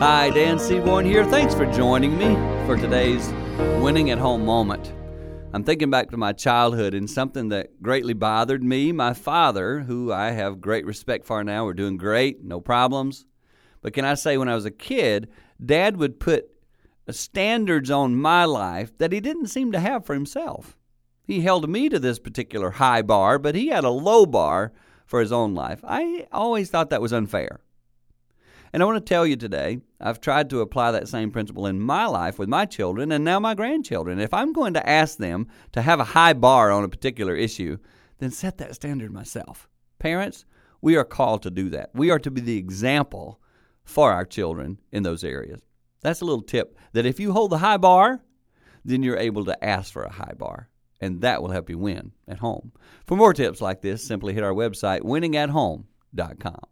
Hi, Dan Seaborn here. Thanks for joining me for today's winning at home moment. I'm thinking back to my childhood and something that greatly bothered me. My father, who I have great respect for now, we're doing great, no problems. But can I say, when I was a kid, Dad would put standards on my life that he didn't seem to have for himself. He held me to this particular high bar, but he had a low bar for his own life. I always thought that was unfair. And I want to tell you today, I've tried to apply that same principle in my life with my children and now my grandchildren. If I'm going to ask them to have a high bar on a particular issue, then set that standard myself. Parents, we are called to do that. We are to be the example for our children in those areas. That's a little tip that if you hold the high bar, then you're able to ask for a high bar, and that will help you win at home. For more tips like this, simply hit our website, winningathome.com.